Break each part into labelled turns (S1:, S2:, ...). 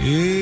S1: Yeah.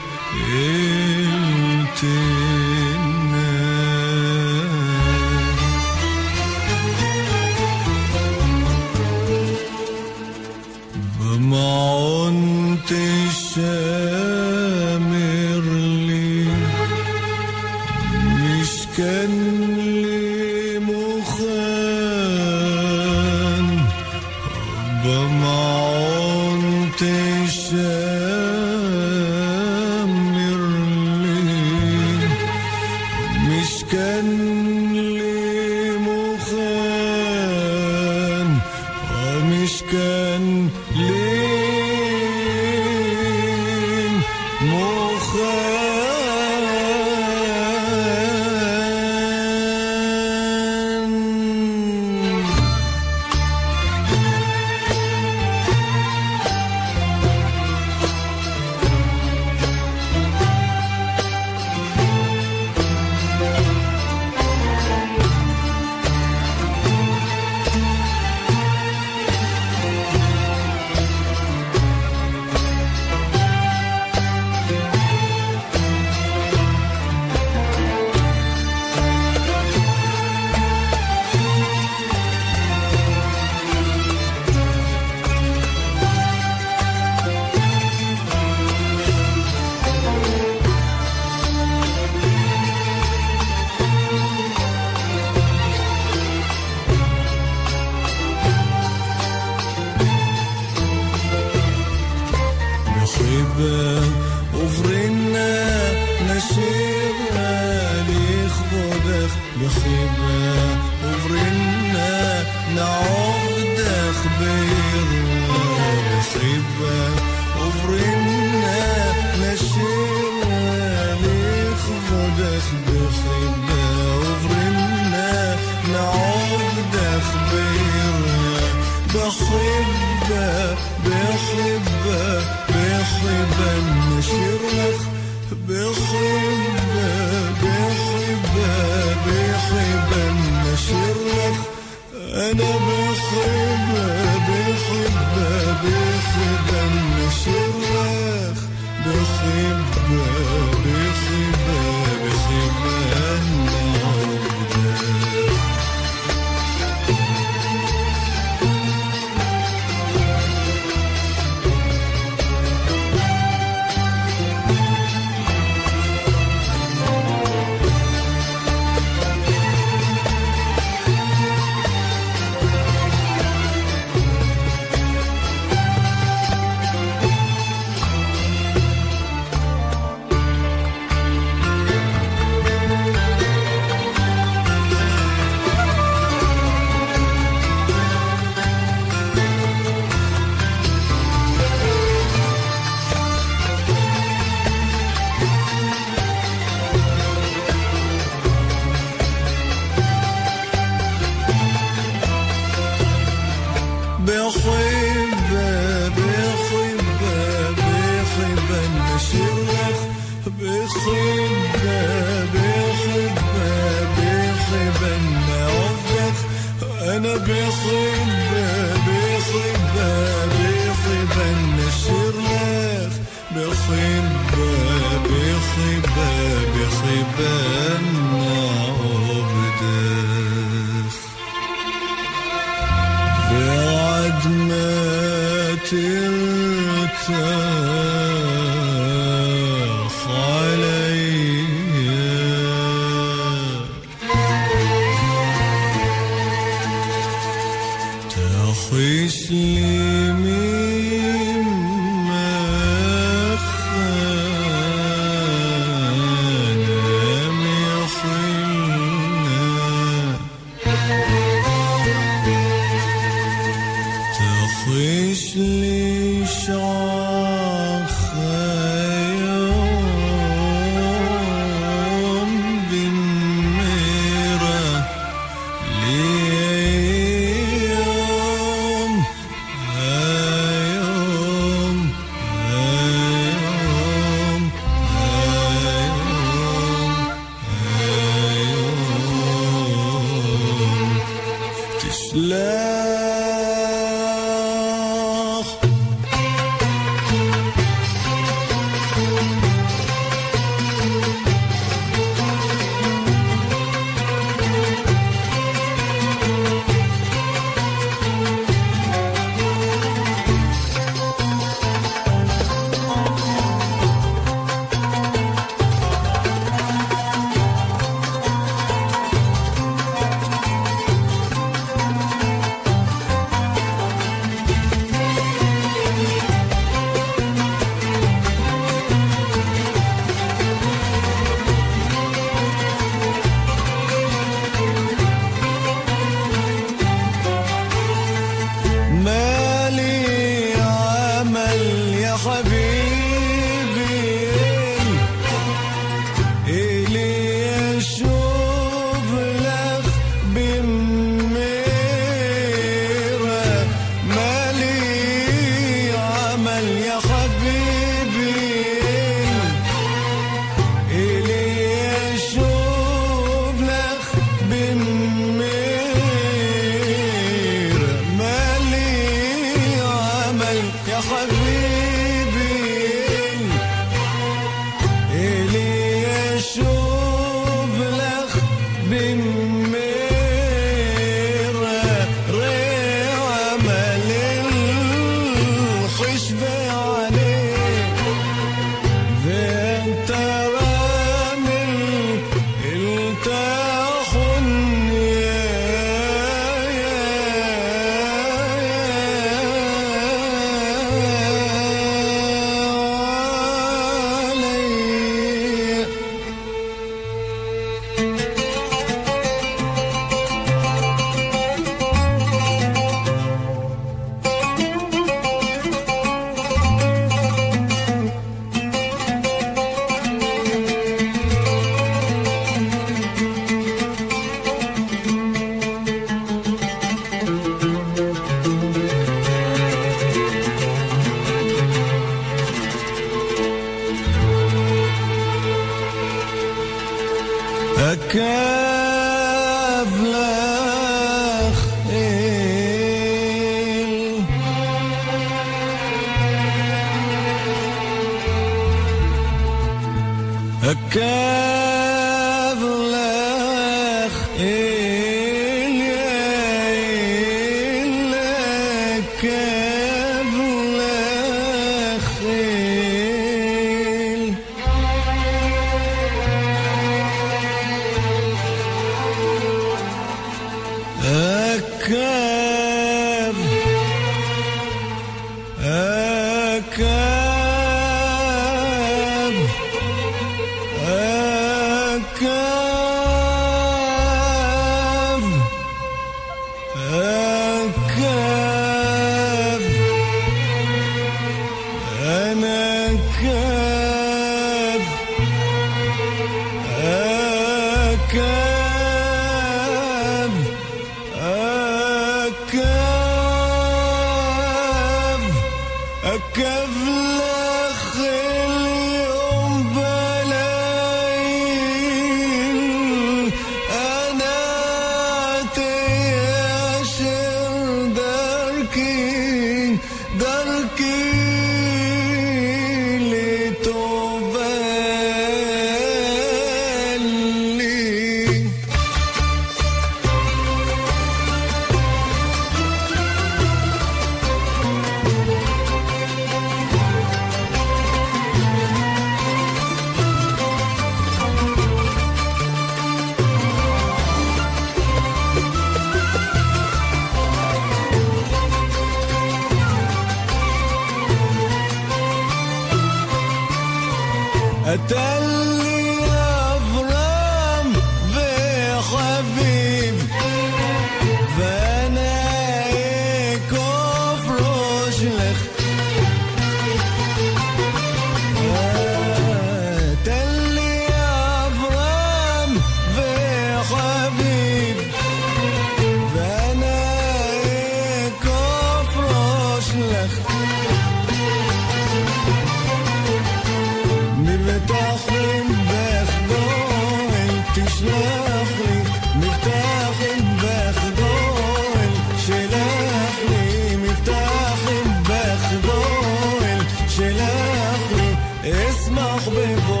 S1: Baby.
S2: vou.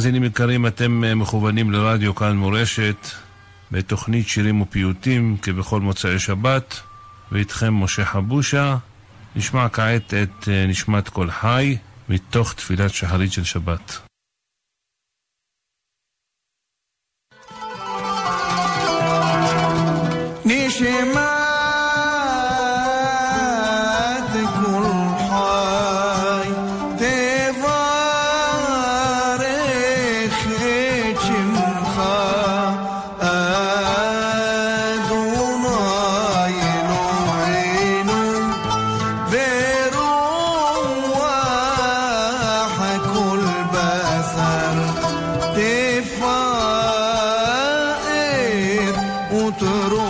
S2: מאזינים יקרים, אתם אה, מכוונים לרדיו כאן מורשת, בתוכנית שירים ופיוטים, כבכל מוצאי שבת, ואיתכם משה חבושה. נשמע כעת את אה, נשמת קול חי, מתוך תפילת שחרית של שבת. נשמה Ο
S3: τερός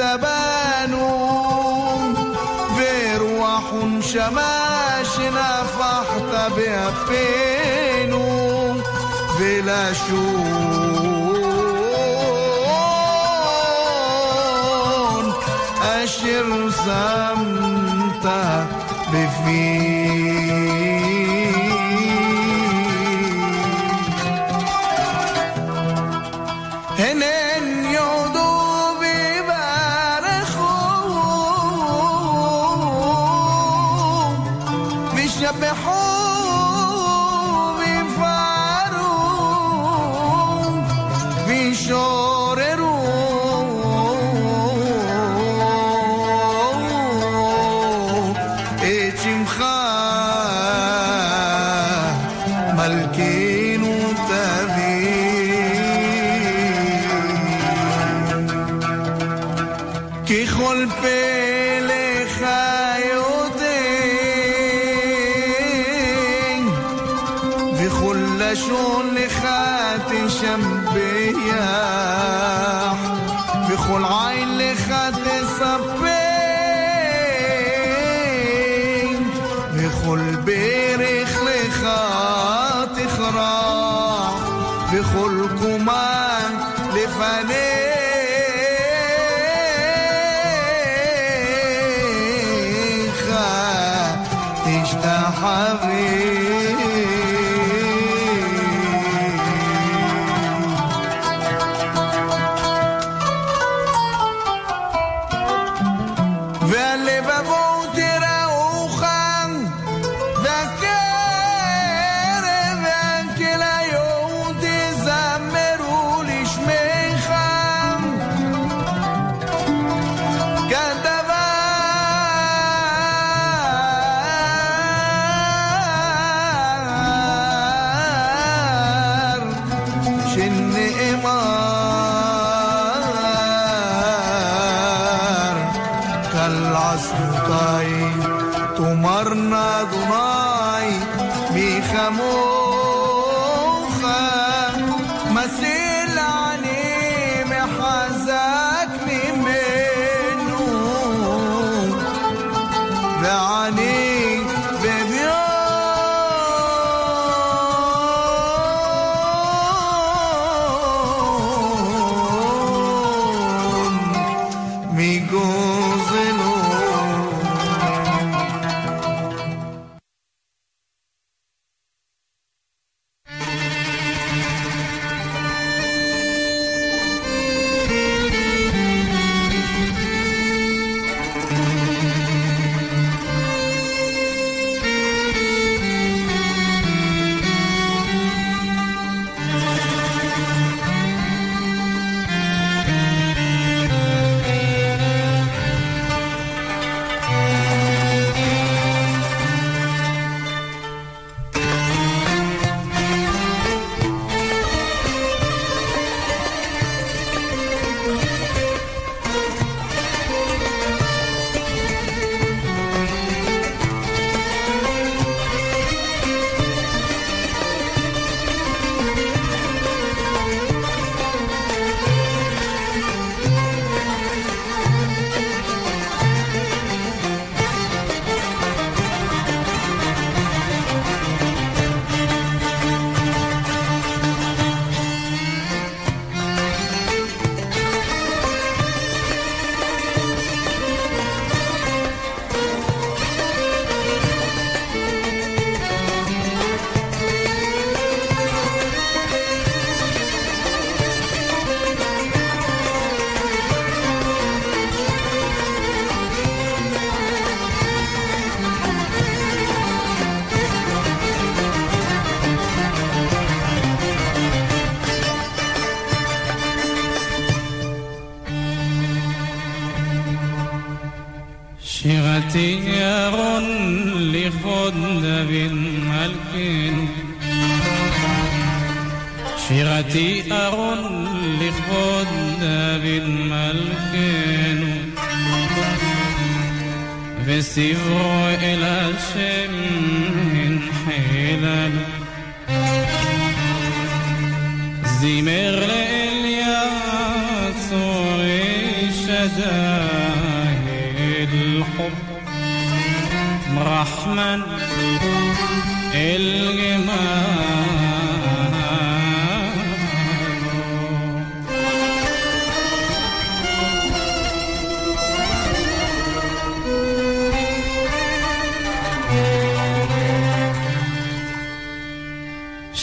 S3: تبانو في رواح شماشنا فاحت بأفينو بلا شو أشر سامي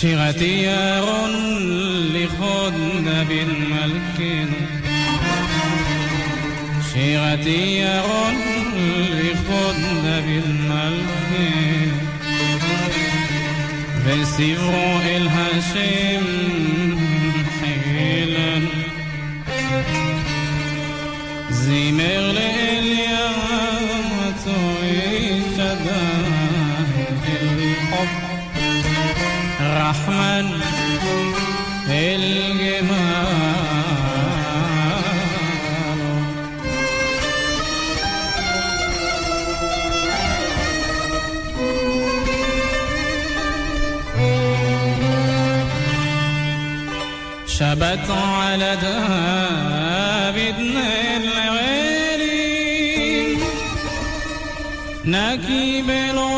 S3: شغتيار لخدن بالملكين شغتيار لخدن بالملكين وسفر الهاشم الرحمن الجمال. شبت على دابدنا الغالي نكي
S4: الغرب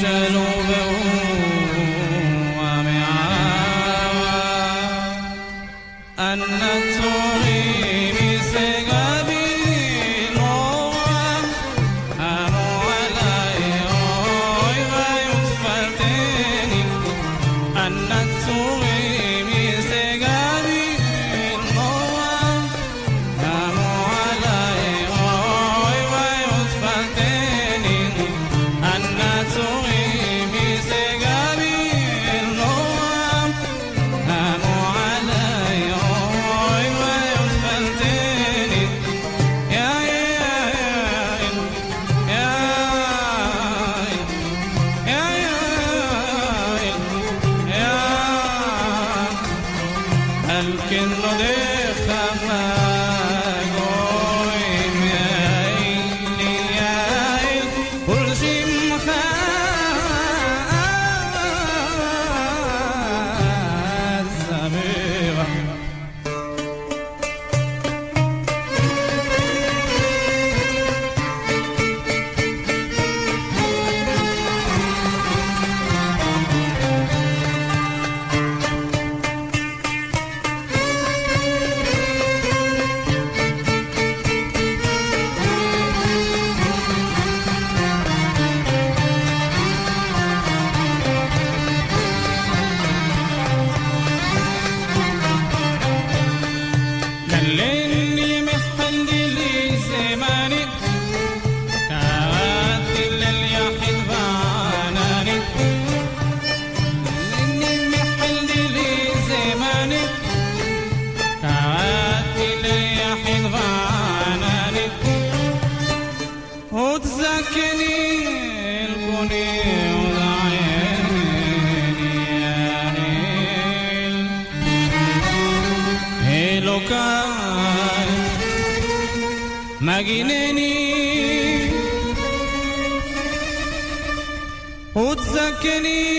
S4: شلوب ومعاوى أنت balcony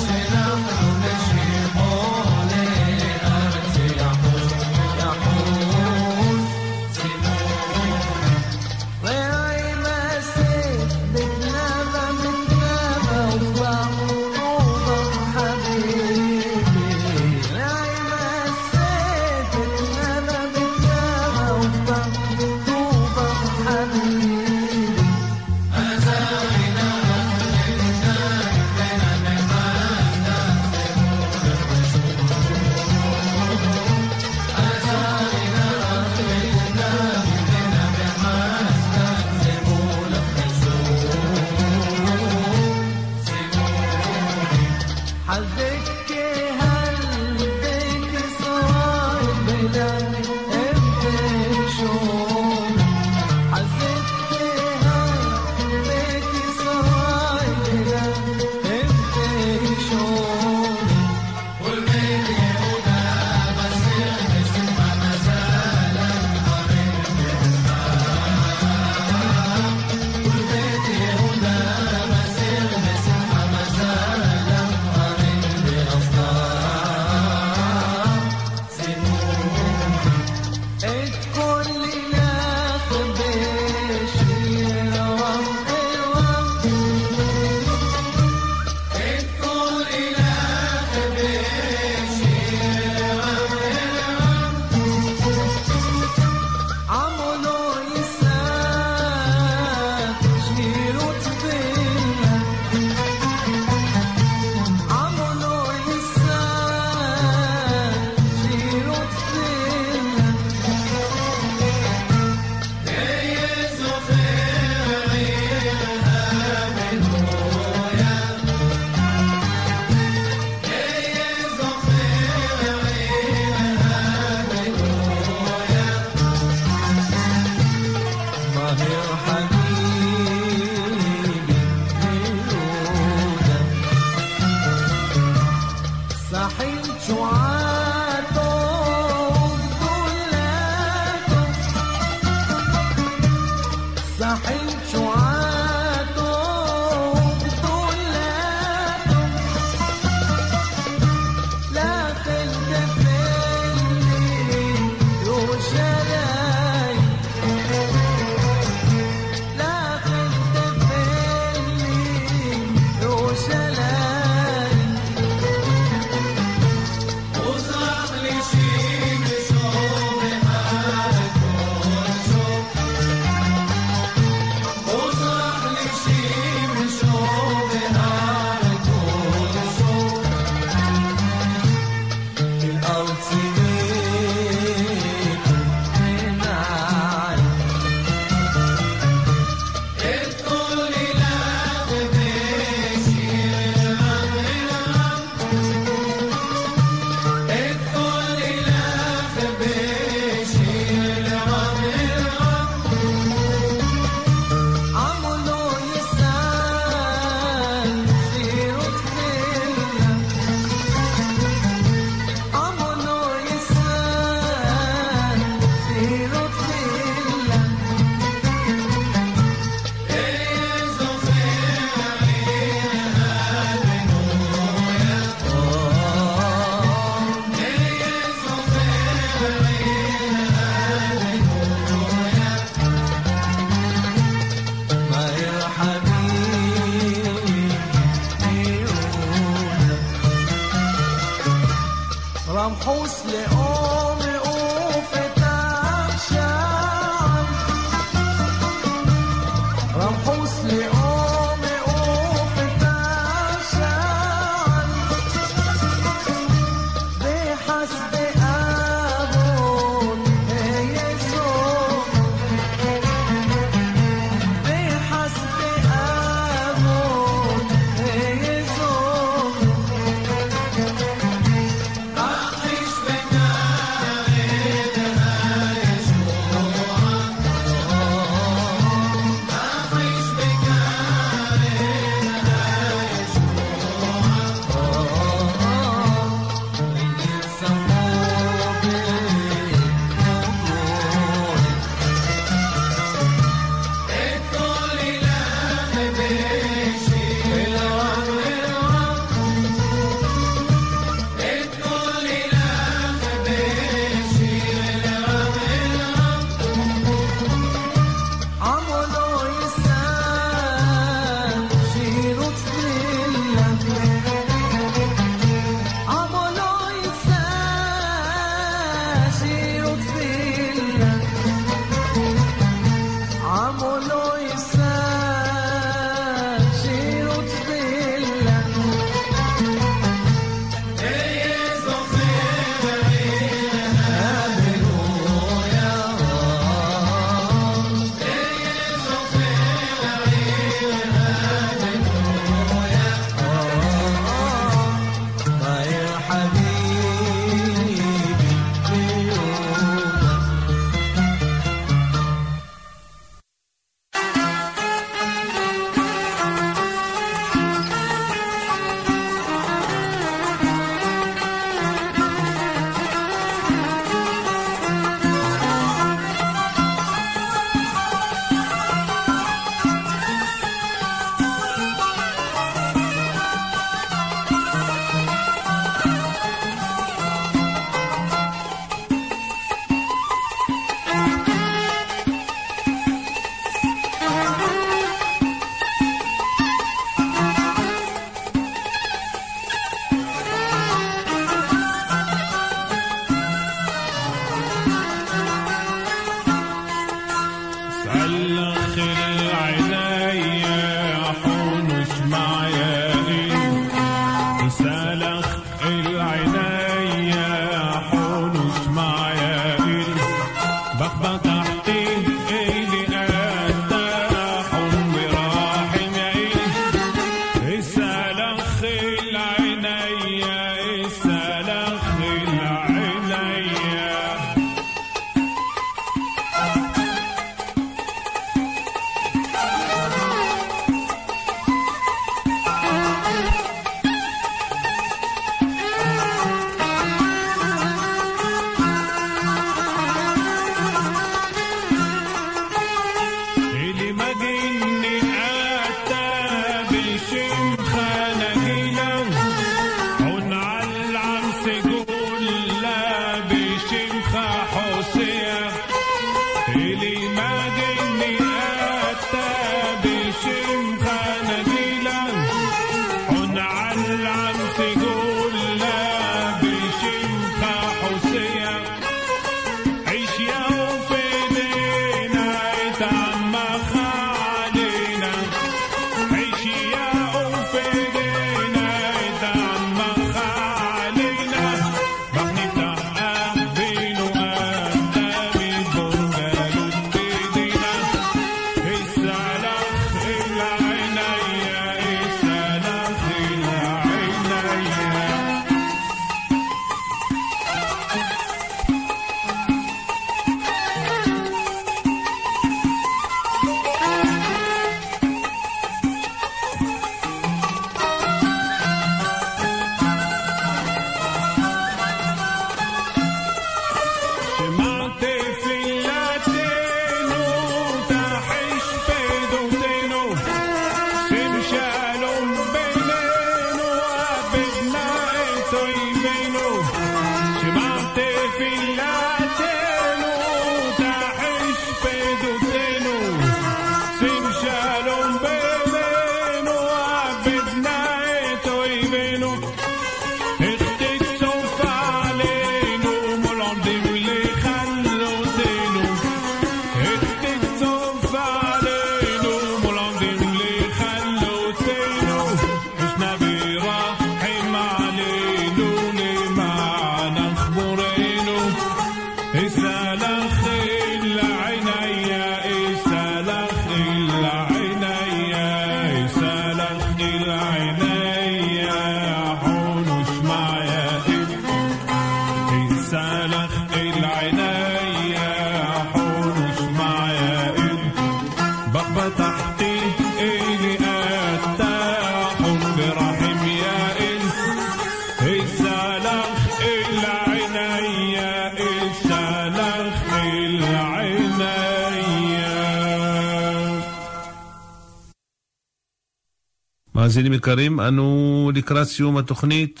S5: מאזינים יקרים, אנו לקראת סיום התוכנית.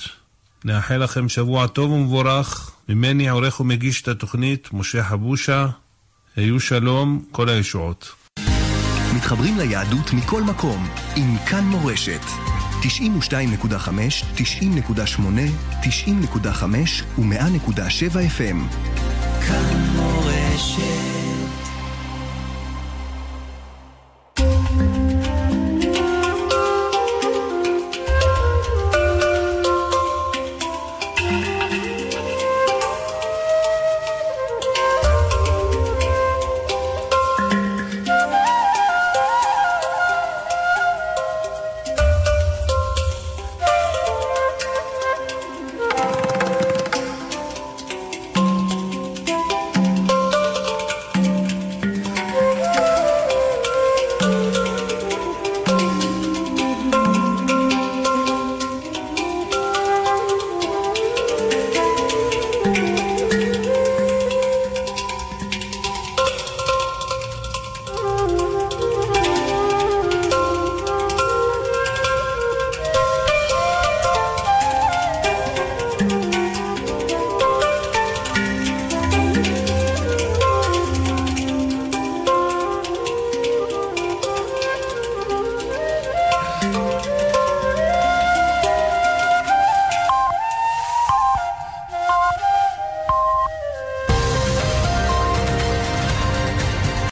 S5: נאחל לכם שבוע טוב ומבורך. ממני עורך ומגיש את התוכנית, משה חבושה. היו שלום, כל הישועות.
S6: מתחברים ליהדות מכל מקום, עם כאן מורשת. 92.5, 90.8, 90.5 ו-100.7 FM. כאן מורשת